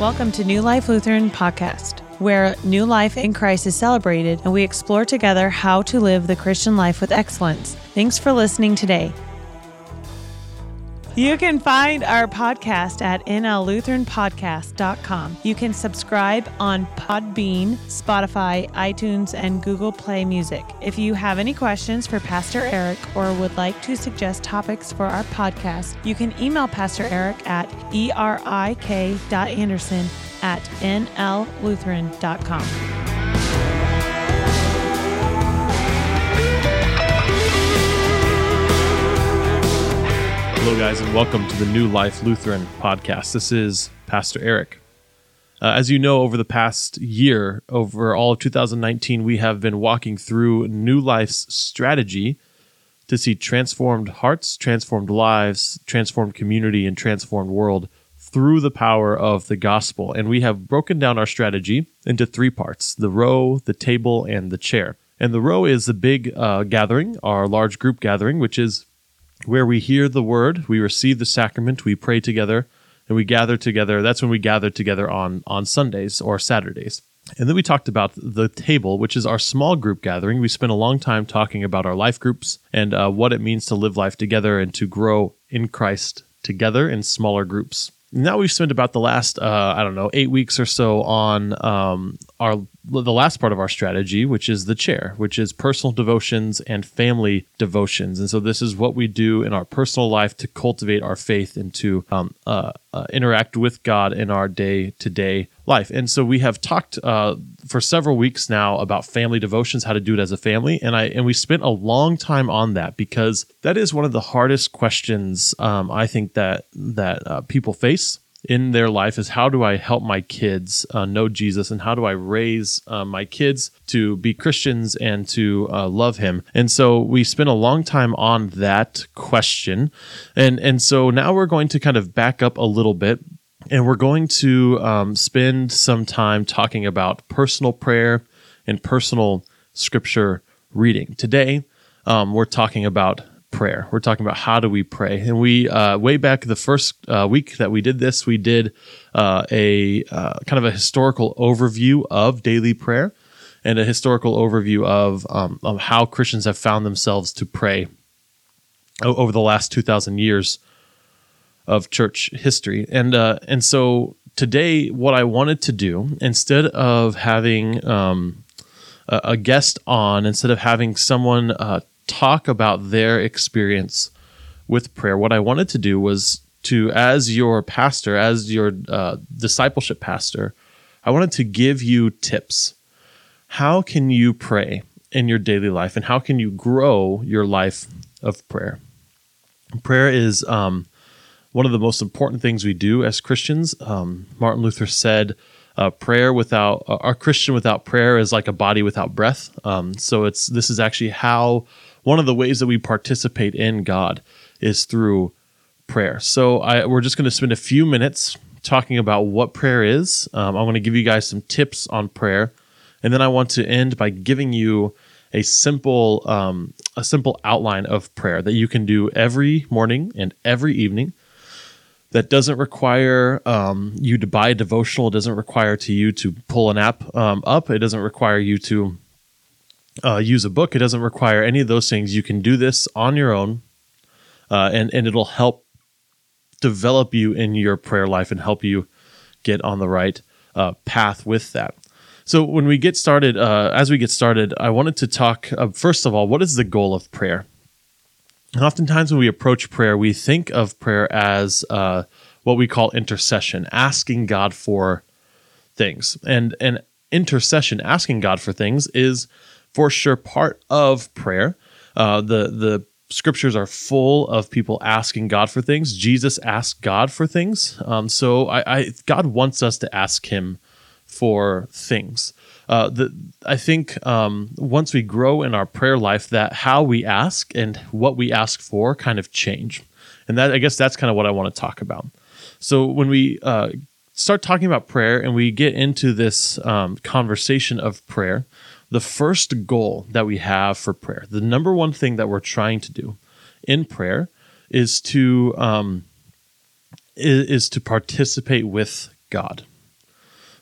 Welcome to New Life Lutheran Podcast, where new life in Christ is celebrated and we explore together how to live the Christian life with excellence. Thanks for listening today. You can find our podcast at nllutheranpodcast.com. You can subscribe on Podbean, Spotify, iTunes, and Google Play Music. If you have any questions for Pastor Erik or would like to suggest topics for our podcast, you can email Pastor Erik at erik.anderson at nllutheran.com. Hello, guys, and welcome to the New Life Lutheran podcast. This is Pastor Erik. Uh, as you know, over the past year, over all of 2019, we have been walking through New Life's strategy to see transformed hearts, transformed lives, transformed community, and transformed world through the power of the gospel. And we have broken down our strategy into three parts the row, the table, and the chair. And the row is the big uh, gathering, our large group gathering, which is where we hear the word, we receive the sacrament, we pray together, and we gather together. That's when we gather together on on Sundays or Saturdays. And then we talked about the table, which is our small group gathering. We spent a long time talking about our life groups and uh, what it means to live life together and to grow in Christ together in smaller groups now we've spent about the last uh, I don't know eight weeks or so on um, our the last part of our strategy, which is the chair, which is personal devotions and family devotions. And so this is what we do in our personal life to cultivate our faith and to um, uh, uh, interact with God in our day to day life. And so we have talked uh, for several weeks now about family devotions, how to do it as a family, and I and we spent a long time on that because that is one of the hardest questions um, I think that that uh, people face in their life is how do I help my kids uh, know Jesus and how do I raise uh, my kids to be Christians and to uh, love Him? And so we spent a long time on that question, and and so now we're going to kind of back up a little bit. And we're going to um, spend some time talking about personal prayer and personal scripture reading. Today, um, we're talking about prayer. We're talking about how do we pray. And we, uh, way back the first uh, week that we did this, we did uh, a uh, kind of a historical overview of daily prayer and a historical overview of, um, of how Christians have found themselves to pray over the last 2,000 years of church history. And, uh, and so today, what I wanted to do, instead of having um, a, a guest on, instead of having someone uh, talk about their experience with prayer. What I wanted to do was to, as your pastor, as your uh, discipleship pastor, I wanted to give you tips. How can you pray in your daily life, and how can you grow your life of prayer? Prayer is um, one of the most important things we do as Christians. Um, Martin Luther said, uh, "Prayer without uh, our Christian without prayer is like a body without breath." Um, so it's this is actually how one of the ways that we participate in God is through prayer. So I, we're just going to spend a few minutes talking about what prayer is. Um, I'm going to give you guys some tips on prayer, and then I want to end by giving you a simple um, a simple outline of prayer that you can do every morning and every evening. That doesn't require um, you to buy a devotional. It doesn't require to you to pull an app um, up. It doesn't require you to uh, use a book. It doesn't require any of those things. You can do this on your own, uh, and and it'll help develop you in your prayer life and help you get on the right uh, path with that. So when we get started, uh, as we get started, I wanted to talk uh, first of all, what is the goal of prayer? And oftentimes when we approach prayer, we think of prayer as uh, what we call intercession, asking God for things, and and intercession, asking God for things, is for sure part of prayer. Uh, the the scriptures are full of people asking God for things. Jesus asked God for things. Um, so I, I, God wants us to ask Him for things. Uh, the, I think um, once we grow in our prayer life, that how we ask and what we ask for kind of change, and that I guess that's kind of what I want to talk about. So when we uh, start talking about prayer and we get into this um, conversation of prayer, the first goal that we have for prayer, the number one thing that we're trying to do in prayer is to um, is, is to participate with God.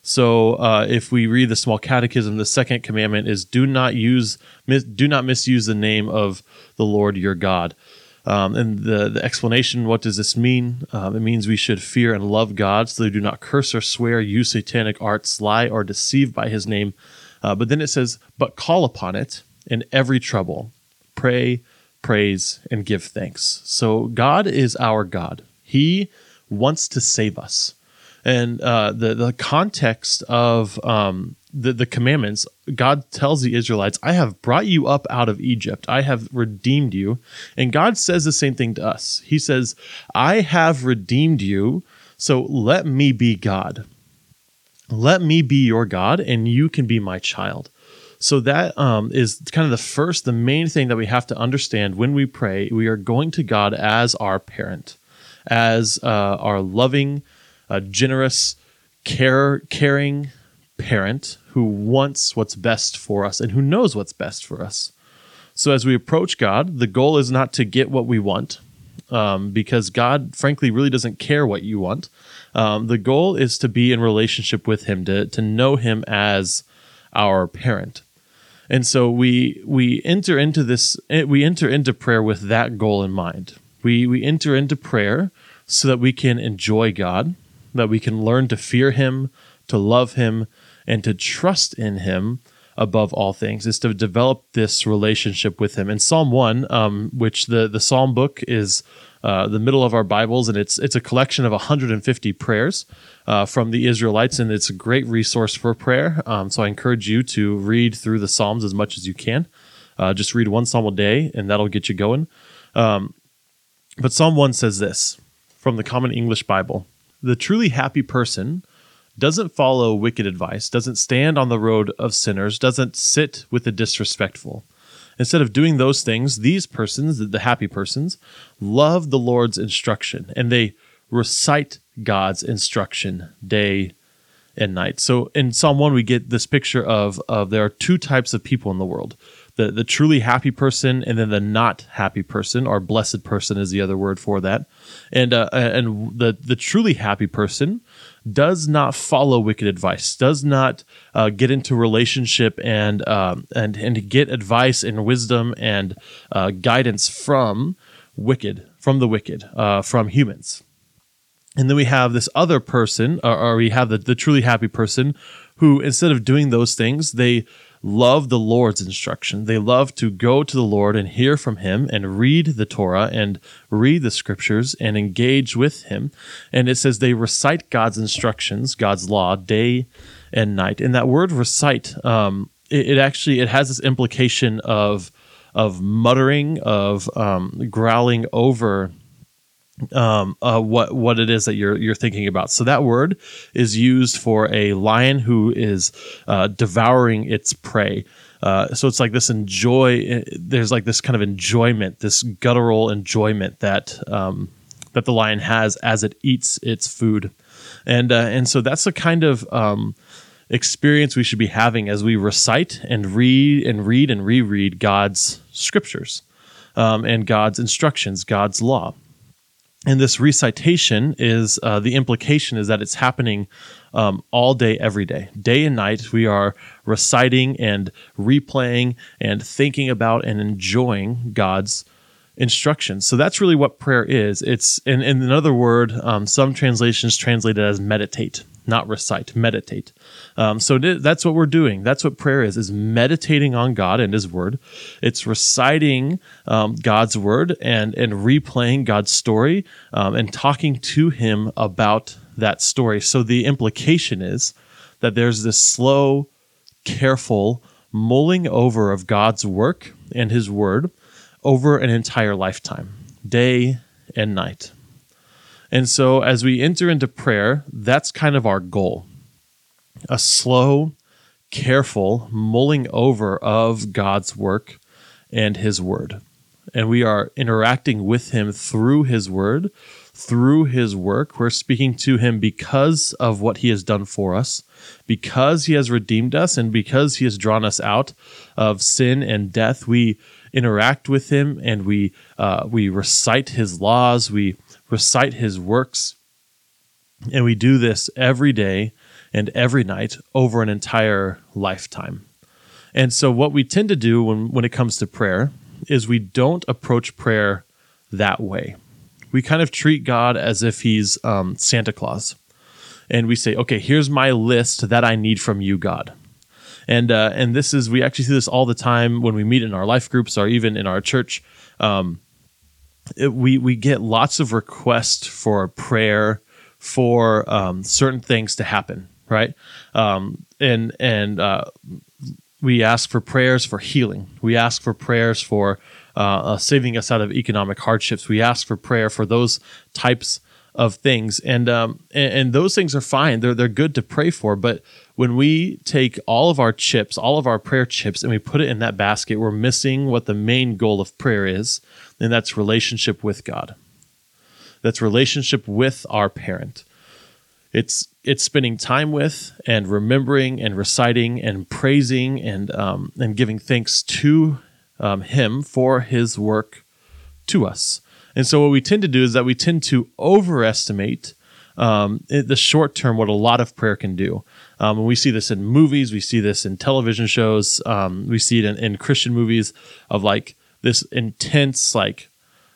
So uh, if we read the small catechism, the second commandment is do not use mis- do not misuse the name of the Lord your God. Um, and the, the explanation, what does this mean? Um, it means we should fear and love God so they do not curse or swear, use satanic arts, lie, or deceive by his name. Uh, but then it says, but call upon it in every trouble. Pray, praise, and give thanks. So God is our God. He wants to save us. And uh, the, the context of um, the, the commandments, God tells the Israelites, I have brought you up out of Egypt. I have redeemed you. And God says the same thing to us. He says, I have redeemed you, so let me be God. Let me be your God, and you can be my child. So that um, is kind of the first, the main thing that we have to understand when we pray. We are going to God as our parent, as uh, our loving, uh, generous, care, caring, parent who wants what's best for us and who knows what's best for us. So as we approach God, the goal is not to get what we want, um, because God, frankly, really doesn't care what you want. Um, the goal is to be in relationship with Him, to to know Him as our parent. And so we we enter into this eh, we enter into prayer with that goal in mind. We we enter into prayer so that we can enjoy God, that we can learn to fear Him, to love Him, and to trust in him above all things is to develop this relationship with him. In Psalm 1, um, which the, the Psalm book is uh, the middle of our Bibles, and it's it's a collection of 150 prayers uh, from the Israelites, and it's a great resource for prayer. Um, so I encourage you to read through the Psalms as much as you can. Uh, just read one Psalm a day, and that'll get you going. Um, but Psalm 1 says this from the Common English Bible The truly happy person doesn't follow wicked advice, doesn't stand on the road of sinners, doesn't sit with the disrespectful. Instead of doing those things, these persons, the happy persons, love the Lord's instruction and they recite God's instruction day and night. So in Psalm 1, we get this picture of, of there are two types of people in the world the, the truly happy person and then the not happy person, or blessed person is the other word for that. And, uh, and the, the truly happy person does not follow wicked advice, does not uh, get into relationship and um, and and get advice and wisdom and uh, guidance from wicked, from the wicked, uh, from humans. And then we have this other person, or, or we have the, the truly happy person, who instead of doing those things, they love the Lord's instruction. They love to go to the Lord and hear from Him and read the Torah and read the scriptures and engage with Him. And it says they recite God's instructions, God's law, day and night. And that word recite, um, it, it, actually it has this implication of of muttering, of um, growling over um, uh, what what it is that you're you're thinking about. So that word is used for a lion who is uh, devouring its prey. Uh, so it's like this enjoy. There's like this kind of enjoyment, this guttural enjoyment that um, that the lion has as it eats its food, and uh, and so that's the kind of um, experience we should be having as we recite and read and read and reread God's scriptures um, and God's instructions, God's law and this recitation is uh, the implication is that it's happening um, all day, every day, day and night. We are reciting and replaying and thinking about and enjoying God's instructions. So that's really what prayer is. It's in, in another word, um, some translations translate it as meditate not recite, meditate. Um, so that's what we're doing. That's what prayer is: is meditating on God and His Word. It's reciting um, God's Word and and replaying God's story um, and talking to Him about that story. So the implication is that there's this slow, careful mulling over of God's work and His Word over an entire lifetime, day and night. And so as we enter into prayer, that's kind of our goal a slow, careful mulling over of God's work and His Word. And we are interacting with Him through His Word, through His work. We're speaking to Him because of what He has done for us, because He has redeemed us, and because He has drawn us out of sin and death. We interact with Him and we uh, we recite His laws. We recite his works. And we do this every day and every night over an entire lifetime. And so, what we tend to do when, when it comes to prayer is we don't approach prayer that way. We kind of treat God as if he's um, Santa Claus. And we say, okay, here's my list that I need from you, God. And, uh, and this is, we actually see this all the time when we meet in our life groups or even in our church. Um, it, we, we get lots of requests for prayer for um, certain things to happen, right? Um, and and uh, we ask for prayers for healing. We ask for prayers for uh, uh, saving us out of economic hardships. We ask for prayer for those types of things, and um, and, and those things are fine. They're they're good to pray for. But when we take all of our chips, all of our prayer chips, and we put it in that basket, we're missing what the main goal of prayer is, and that's relationship with God. That's relationship with our parent. It's it's spending time with and remembering and reciting and praising and um, and giving thanks to um, Him for His work to us. And so what we tend to do is that we tend to overestimate um, the short term what a lot of prayer can do. Um, and we see this in movies, we see this in television shows, um, we see it in, in Christian movies of like this intense like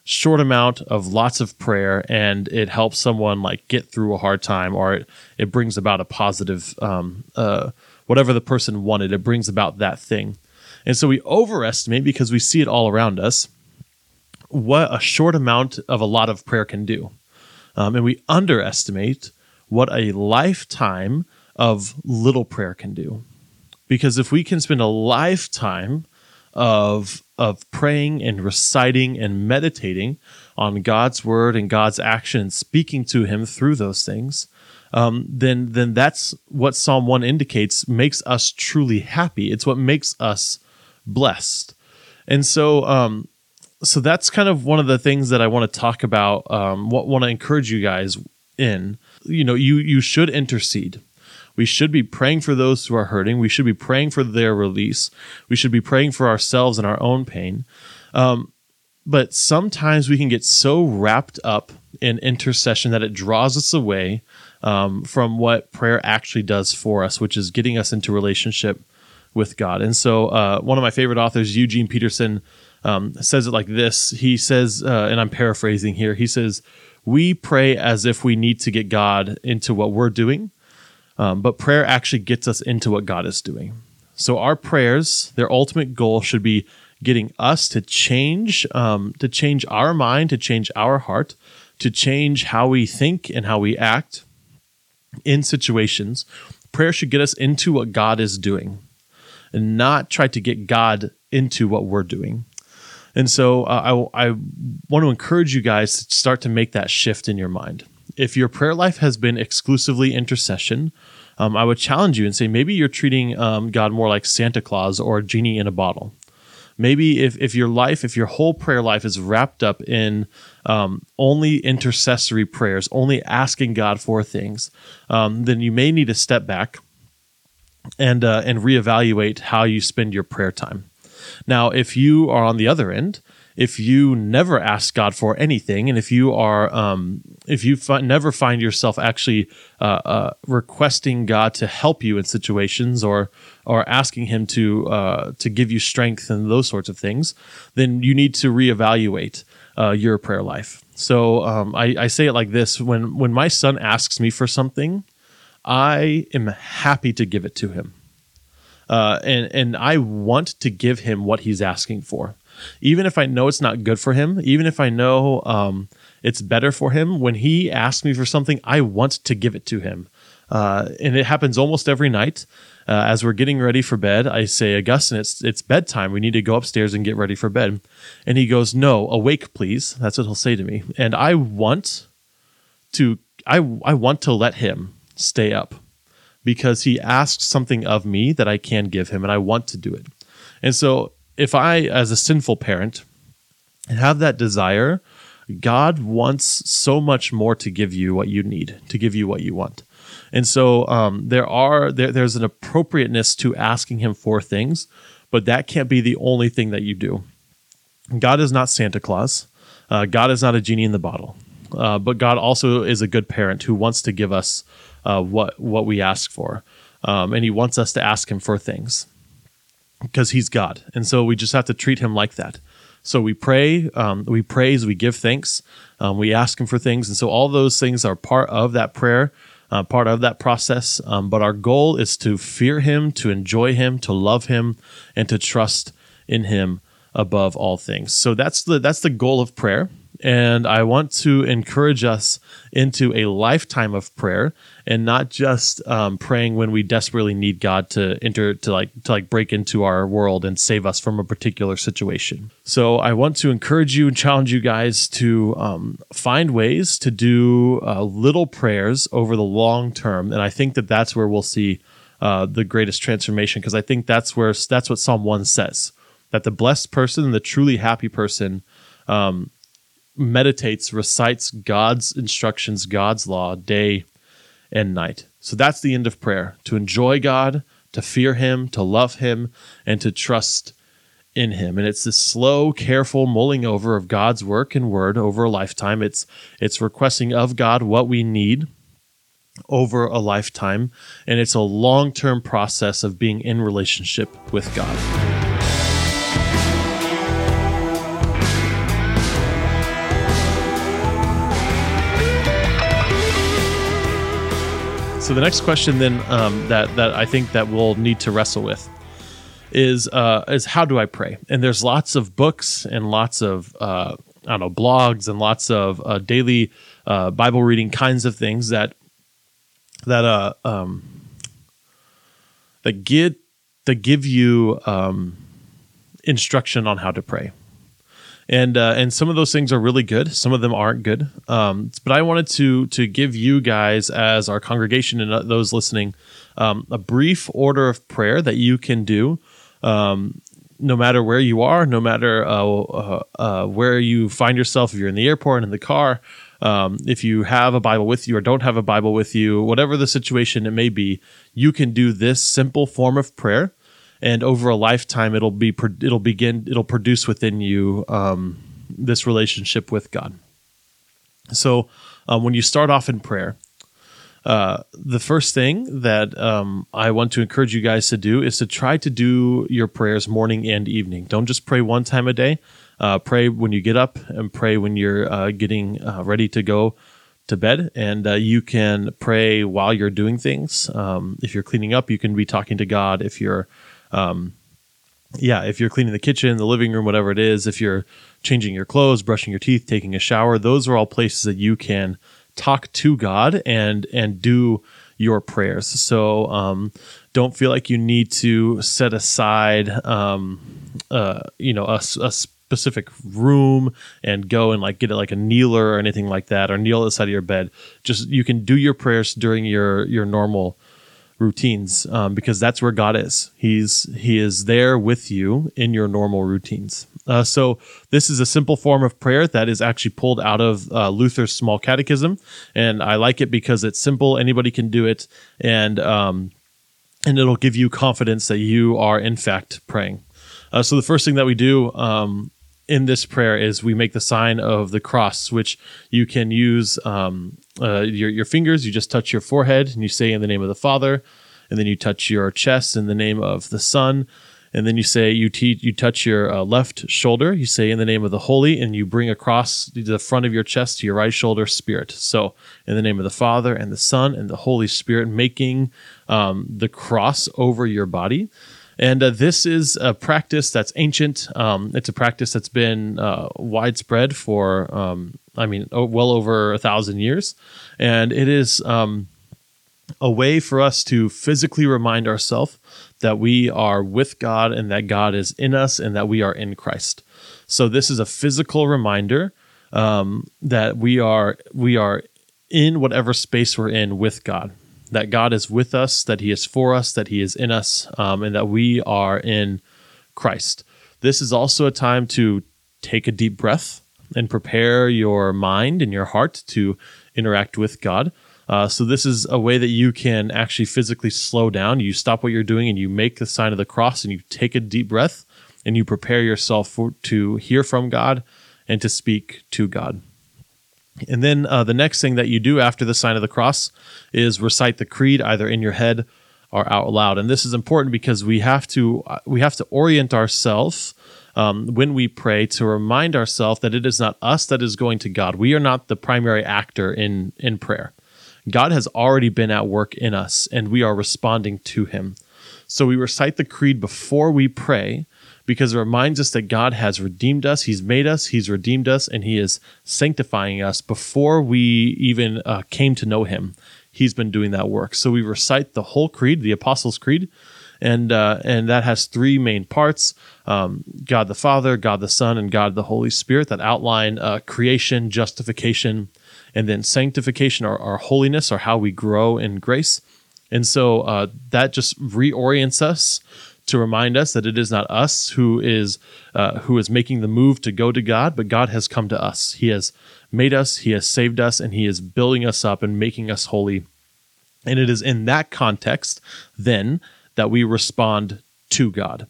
short amount of lots of prayer and it helps someone like get through a hard time or it, it brings about a positive um, uh, whatever the person wanted it brings about that thing. And so we overestimate because we see it all around us what a short amount of a lot of prayer can do. Um, and we underestimate what a lifetime of little prayer can do. Because if we can spend a lifetime of of praying and reciting and meditating on God's word and God's action and speaking to Him through those things, um, then then that's what Psalm one indicates makes us truly happy. It's what makes us blessed, and so um, so that's kind of one of the things that I want to talk about. Um, what want to encourage you guys in. You know, you you should intercede. We should be praying for those who are hurting. We should be praying for their release. We should be praying for ourselves and our own pain. Um, but sometimes we can get so wrapped up in intercession that it draws us away um, from what prayer actually does for us, which is getting us into relationship with God. And so, uh, one of my favorite authors, Eugene Peterson, um, says it like this. He says, uh, and I'm paraphrasing here. He says, "We pray as if we need to get God into what we're doing." Um, but prayer actually gets us into what God is doing. So our prayers, their ultimate goal should be getting us to change, um, to change our mind, to change our heart, to change how we think and how we act in situations. Prayer should get us into what God is doing, and not try to get God into what we're doing. And so uh, I, I want to encourage you guys to start to make that shift in your mind if your prayer life has been exclusively intercession, um, I would challenge you and say maybe you're treating um, God more like Santa Claus or a genie in a bottle. Maybe if, if your life, if your whole prayer life is wrapped up in um, only intercessory prayers, only asking God for things, um, then you may need to step back and uh, and reevaluate how you spend your prayer time. Now, if you are on the other end, if you never ask God for anything, and if you are, um, if you fi- never find yourself actually uh, uh, requesting God to help you in situations, or or asking Him to uh, to give you strength and those sorts of things, then you need to reevaluate uh, your prayer life. So um, I, I say it like this: when when my son asks me for something, I am happy to give it to him. Uh, and and I want to give him what he's asking for even if I know it's not good for him, even if I know um, it's better for him, when he asks me for something, I want to give it to him. Uh, and it happens almost every night. Uh, as we're getting ready for bed, I say, Augustine, it's it's bedtime. We need to go upstairs and get ready for bed. And he goes, No, awake, please. That's what he'll say to me. And I want to I I want to let him stay up because he asks something of me that I can give him, and I want to do it. And so if I, as a sinful parent, have that desire, God wants so much more to give you what you need, to give you what you want. And so um, there are there, there's an appropriateness to asking Him for things, but that can't be the only thing that you do. God is not Santa Claus. Uh, God is not a genie in the bottle. Uh, but God also is a good parent who wants to give us uh, what what we ask for, um, and He wants us to ask Him for things because He's God, and so we just have to treat Him like that. So we pray, um, we praise, we give thanks, um, we ask Him for things, and so all those things are part of that prayer. Uh, part of that process. Um, but our goal is to fear Him, to enjoy Him, to love Him, and to trust in Him above all things. So that's the that's the goal of prayer. And I want to encourage us into a lifetime of prayer and not just um, praying when we desperately need God to enter to like to like break into our world and save us from a particular situation. So I want to encourage you and challenge you guys to um, find ways to do uh, little prayers over the long term, and I think that that's where we'll see uh, the greatest transformation because I think that's where that's what Psalm one says that the blessed person, the truly happy person, um, meditates, recites God's instructions, God's law, day and night. So that's the end of prayer to enjoy God, to fear Him, to love Him, and to trust in Him. And it's this slow, careful mulling over of God's work and word over a lifetime. It's it's requesting of God what we need over a lifetime, and it's a long-term process of being in relationship with God. So the next question then um, that that I think that we'll need to wrestle with is uh, is how do I pray? And there's lots of books and lots of uh, I don't know blogs and lots of uh, daily uh, Bible reading kinds of things that that uh um, that get that give you um, instruction on how to pray and uh, and some of those things are really good. Some of them aren't good. Um, but I wanted to to give you guys, as our congregation and uh, those listening, um, a brief order of prayer that you can do. Um, no matter where you are, no matter uh, uh, uh, where you find yourself, if you're in the airport, in the car, um, if you have a Bible with you or don't have a Bible with you, whatever the situation it may be, you can do this simple form of prayer and over a lifetime it'll be it'll begin it'll produce within you um, this relationship with god so um, when you start off in prayer uh, the first thing that um, I want to encourage you guys to do is to try to do your prayers morning and evening. Don't just pray one time a day. Uh, pray when you get up and pray when you're uh, getting uh, ready to go to bed. And uh, you can pray while you're doing things. Um, if you're cleaning up, you can be talking to God. If you're um, yeah, if you're cleaning the kitchen, the living room, whatever it is, if you're changing your clothes, brushing your teeth, taking a shower, those are all places that you can talk to God and and do your prayers. So um, don't feel like you need to set aside, um, uh, you know, a, a, specific room and go and like get it like a kneeler or anything like that, or kneel at the side of your bed. Just you can do your prayers during your your normal routines um, because that's where God is. He's He is there with you in your normal routines. Uh, so this is a simple form of prayer that is actually pulled out of uh, Luther's Small Catechism, and I like it because it's simple. Anybody can do it, and um, and it'll give you confidence that you are in fact praying. Uh, so the first thing that we do um, in this prayer is we make the sign of the cross, which you can use um, uh, your, your fingers. You just touch your forehead and you say in the name of the Father, and then you touch your chest in the name of the Son, and then you say you te- you touch your uh, left shoulder. You say in the name of the Holy, and you bring across the front of your chest to your right shoulder, Spirit. So in the name of the Father and the Son and the Holy Spirit, making um, the cross over your body. And uh, this is a practice that's ancient. Um, it's a practice that's been uh, widespread for, um, I mean, well over a thousand years. And it is um, a way for us to physically remind ourselves that we are with God and that God is in us and that we are in Christ. So this is a physical reminder um, that we are we are in whatever space we're in with God that God is with us, that He is for us, that He is in us, um, and that we are in Christ. This is also a time to take a deep breath and prepare your mind and your heart to interact with God. Uh, so, this is a way that you can actually physically slow down. You stop what you're doing and you make the sign of the cross and you take a deep breath and you prepare yourself for, to hear from God and to speak to God. And then uh, the next thing that you do after the sign of the cross is recite the creed either in your head or out loud. And this is important because we have to uh, we have to orient ourselves um, when we pray to remind ourselves that it is not us that is going to God. We are not the primary actor in in prayer. God has already been at work in us, and we are responding to Him. So we recite the creed before we pray because it reminds us that God has redeemed us, He's made us, He's redeemed us, and He is sanctifying us before we even uh, came to know Him. He's been doing that work. So we recite the whole creed, the Apostles' Creed, and uh, and that has three main parts: um, God the Father, God the Son, and God the Holy Spirit that outline uh, creation, justification, and then sanctification or, or holiness, or how we grow in grace. And so uh, that just reorients us to remind us that it is not us who is uh, who is making the move to go to God, but God has come to us. He has made us, He has saved us, and He is building us up and making us holy. And it is in that context then that we respond to God.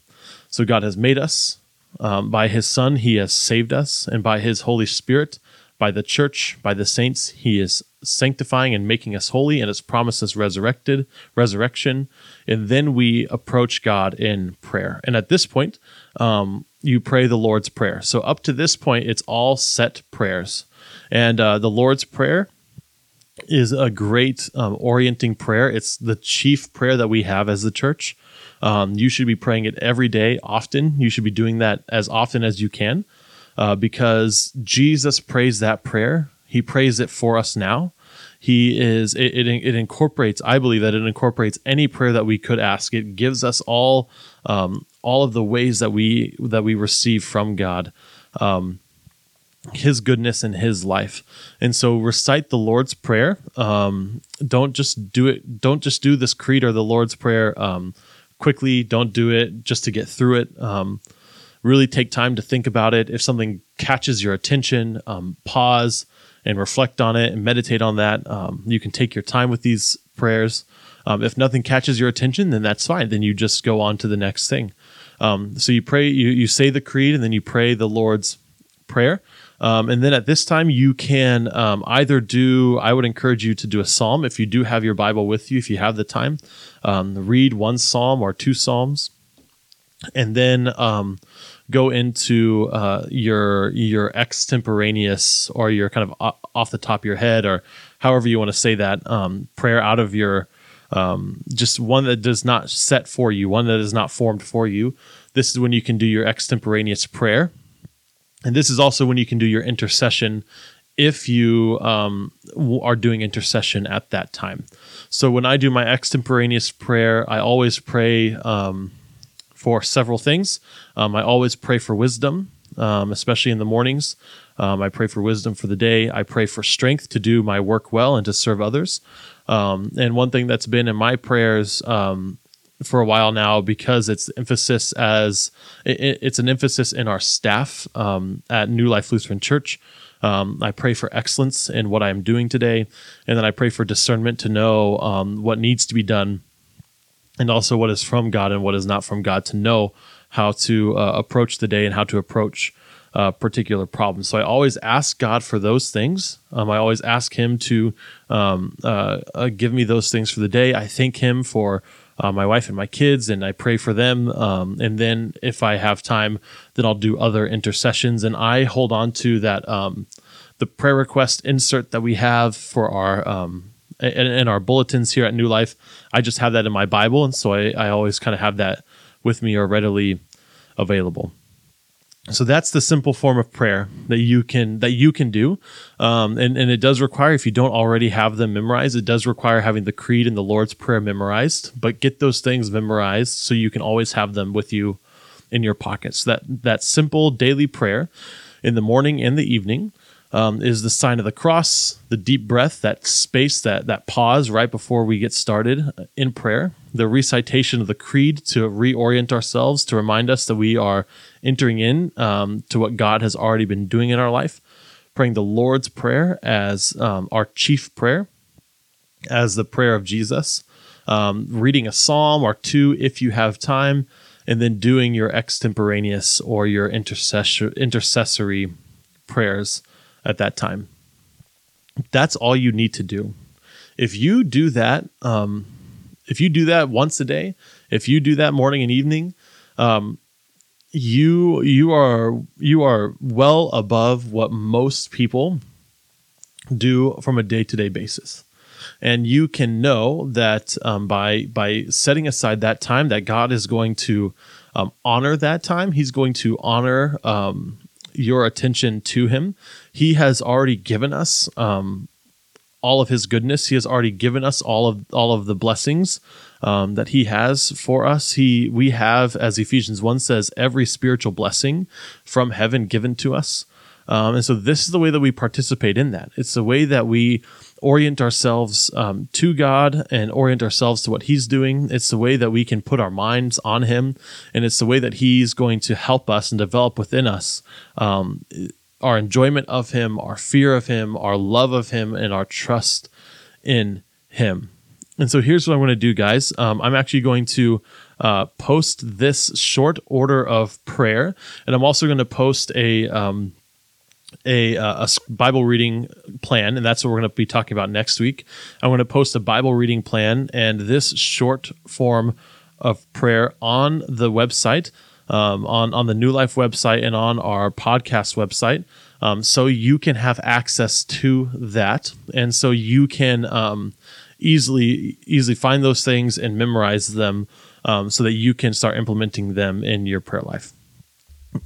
So God has made us. Um, by His Son, He has saved us, and by His Holy Spirit, by the church, by the saints, He is sanctifying and making us holy, and has promised us resurrected resurrection. And then we approach God in prayer. And at this point, um, you pray the Lord's Prayer. So up to this point, it's all set prayers. And uh, the Lord's Prayer is a great um, orienting prayer. It's the chief prayer that we have as the church. Um, you should be praying it every day, often. You should be doing that as often as you can uh, because Jesus prays that prayer. He prays it for us now. He is, it, it, it, incorporates, I believe that it incorporates any prayer that we could ask. It gives us all, um, all of the ways that we, that we receive from God. Um, his goodness in his life and so recite the lord's prayer um, don't just do it don't just do this creed or the lord's prayer um, quickly don't do it just to get through it um, really take time to think about it. If something catches your attention, um, pause and reflect on it and meditate on that. Um, you can take your time with these prayers. Um, if nothing catches your attention, then that's fine. Then you just go on to the next thing. Um, so you pray, you, you say the creed, and then you pray the Lord's prayer. Um, and then at this time, you can um, either do, I would encourage you to do a psalm if you do have your Bible with you, if you have the time. read one psalm or two psalms. And then um, go into uh, your your extemporaneous or your kind of off the top of your head or however you want to say that um, prayer out of your um, just one that does not set for you, one that is not formed for you. This is when you can do your extemporaneous prayer, and this is also when you can do your intercession if you um, are doing intercession at that time. So when I do my extemporaneous prayer, I always pray. Um, for several things. Um, I always pray for wisdom, um, especially in the mornings. Um, I pray for wisdom for the day. I pray for strength to do my work well and to serve others. Um, and one thing that's been in my prayers um, for a while now, because it's emphasis as it, it's an emphasis in our staff um, at New Life Lutheran Church. Um, I pray for excellence in what I'm doing today, and then I pray for discernment to know um, what needs to be done and also what is from God and what is not from God to know how to uh, approach the day and how to approach uh, particular problems. So I always ask God for those things. Um, I always ask Him to um, uh, uh give me those things for the day. I thank Him for uh, my wife and my kids, and I pray for them. Um, and then if I have time, then I'll do other intercessions. And I hold on to that um, the prayer request insert that we have for our um, in, in our bulletins here at New Life. I just have that in my Bible, and so I, I always kind of have that with me or readily available. So that's the simple form of prayer that you can that you can do, um, and and it does require if you don't already have them memorized, it does require having the creed and the Lord's prayer memorized. But get those things memorized so you can always have them with you in your pockets. That that simple daily prayer in the morning and the evening um, is the sign of the cross, the deep breath, that space, that that pause right before we get started in prayer, the recitation of the creed to reorient ourselves, to remind us that we are entering in um, to what God has already been doing in our life, praying the Lord's prayer as um, our chief prayer, as the prayer of Jesus, um, reading a psalm or two if you have time, and then doing your extemporaneous or your intercessory prayers at that time. That's all you need to do. If you do that, um, if you do that once a day, if you do that morning and evening, um, you you are you are well above what most people do from a day to day basis and you can know that um, by by setting aside that time that God is going to um, honor that time. He's going to honor um, your attention to Him. He has already given us um, all of His goodness. He has already given us all of all of the blessings um, that He has for us. He we have, as Ephesians one says, every spiritual blessing from heaven given to us. Um, and so this is the way that we participate in that. It's the way that we orient ourselves um, to God and orient ourselves to what He's doing. It's the way that we can put our minds on Him, and it's the way that He's going to help us and develop within us um, our enjoyment of Him, our fear of Him, our love of Him, and our trust in Him. And so here's what I'm going to do, guys. Um, I'm actually going to uh, post this short order of prayer, and I'm also going to post a um, a, uh, a Bible reading plan, and that's what we're going to be talking about next week. I'm going to post a Bible reading plan and this short form of prayer on the website, um, on on the New Life website, and on our podcast website, um, so you can have access to that, and so you can um, easily easily find those things and memorize them, um, so that you can start implementing them in your prayer life.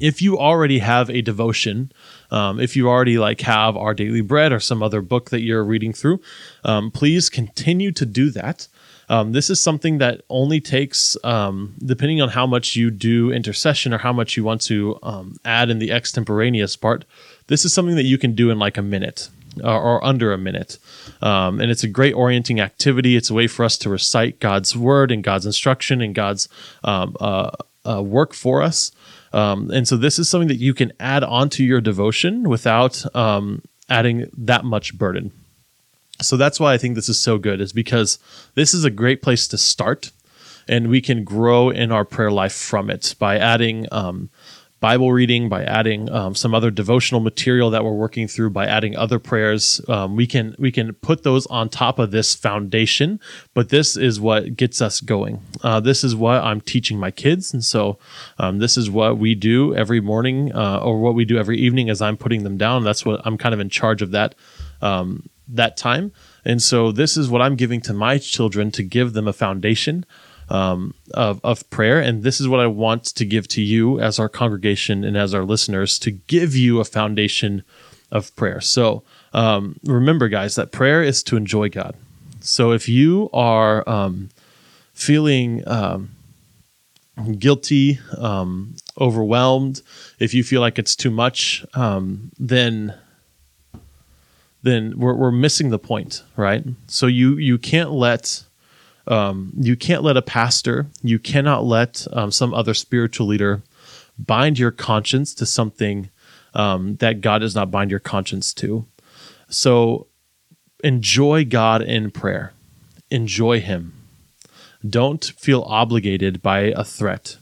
If you already have a devotion, um, if you already like have our daily bread or some other book that you're reading through, um, please continue to do that. Um, this is something that only takes, um, depending on how much you do intercession or how much you want to um, add in the extemporaneous part, this is something that you can do in like a minute or, or under a minute. Um, and it's a great orienting activity. It's a way for us to recite God's word and God's instruction and God's uh, uh, work for us. Um, and so this is something that you can add onto your devotion without um, adding that much burden. So that's why I think this is so good, is because this is a great place to start, and we can grow in our prayer life from it by adding um, Bible reading, by adding um, some other devotional material that we're working through, by adding other prayers, um, we can we can put those on top of this foundation. But this is what gets us going. Uh, this is what I'm teaching my kids, and so um, this is what we do every morning, uh, or what we do every evening as I'm putting them down. That's what I'm kind of in charge of that um, that time. And so this is what I'm giving to my children to give them a foundation um, of, of prayer. And this is what I want to give to you as our congregation and as our listeners to give you a foundation of prayer. So um, remember, guys, that prayer is to enjoy God. So if you are um, feeling um, guilty, um, overwhelmed, if you feel like it's too much, um, then then we're, we're missing the point, right? So you you can't let um, you can't let a pastor, you cannot let um, some other spiritual leader bind your conscience to something um, that God does not bind your conscience to. So enjoy God in prayer, enjoy Him. Don't feel obligated by a threat.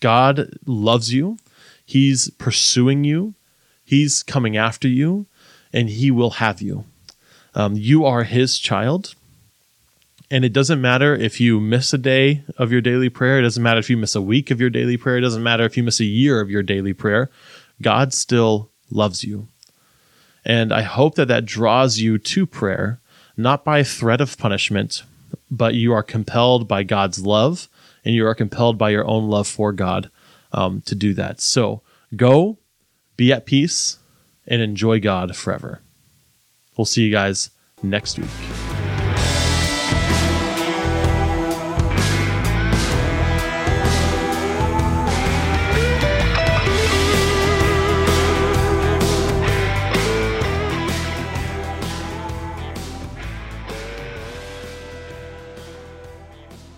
God loves you, He's pursuing you, He's coming after you, and He will have you. Um, you are His child and it doesn't matter if you miss a day of your daily prayer. It doesn't matter if you miss a week of your daily prayer. It doesn't matter if you miss a year of your daily prayer. God still loves you. And I hope that that draws you to prayer, not by threat of punishment, but you are compelled by God's love and you are compelled by your own love for God um, to do that. So go, be at peace, and enjoy God forever. We'll see you guys next week.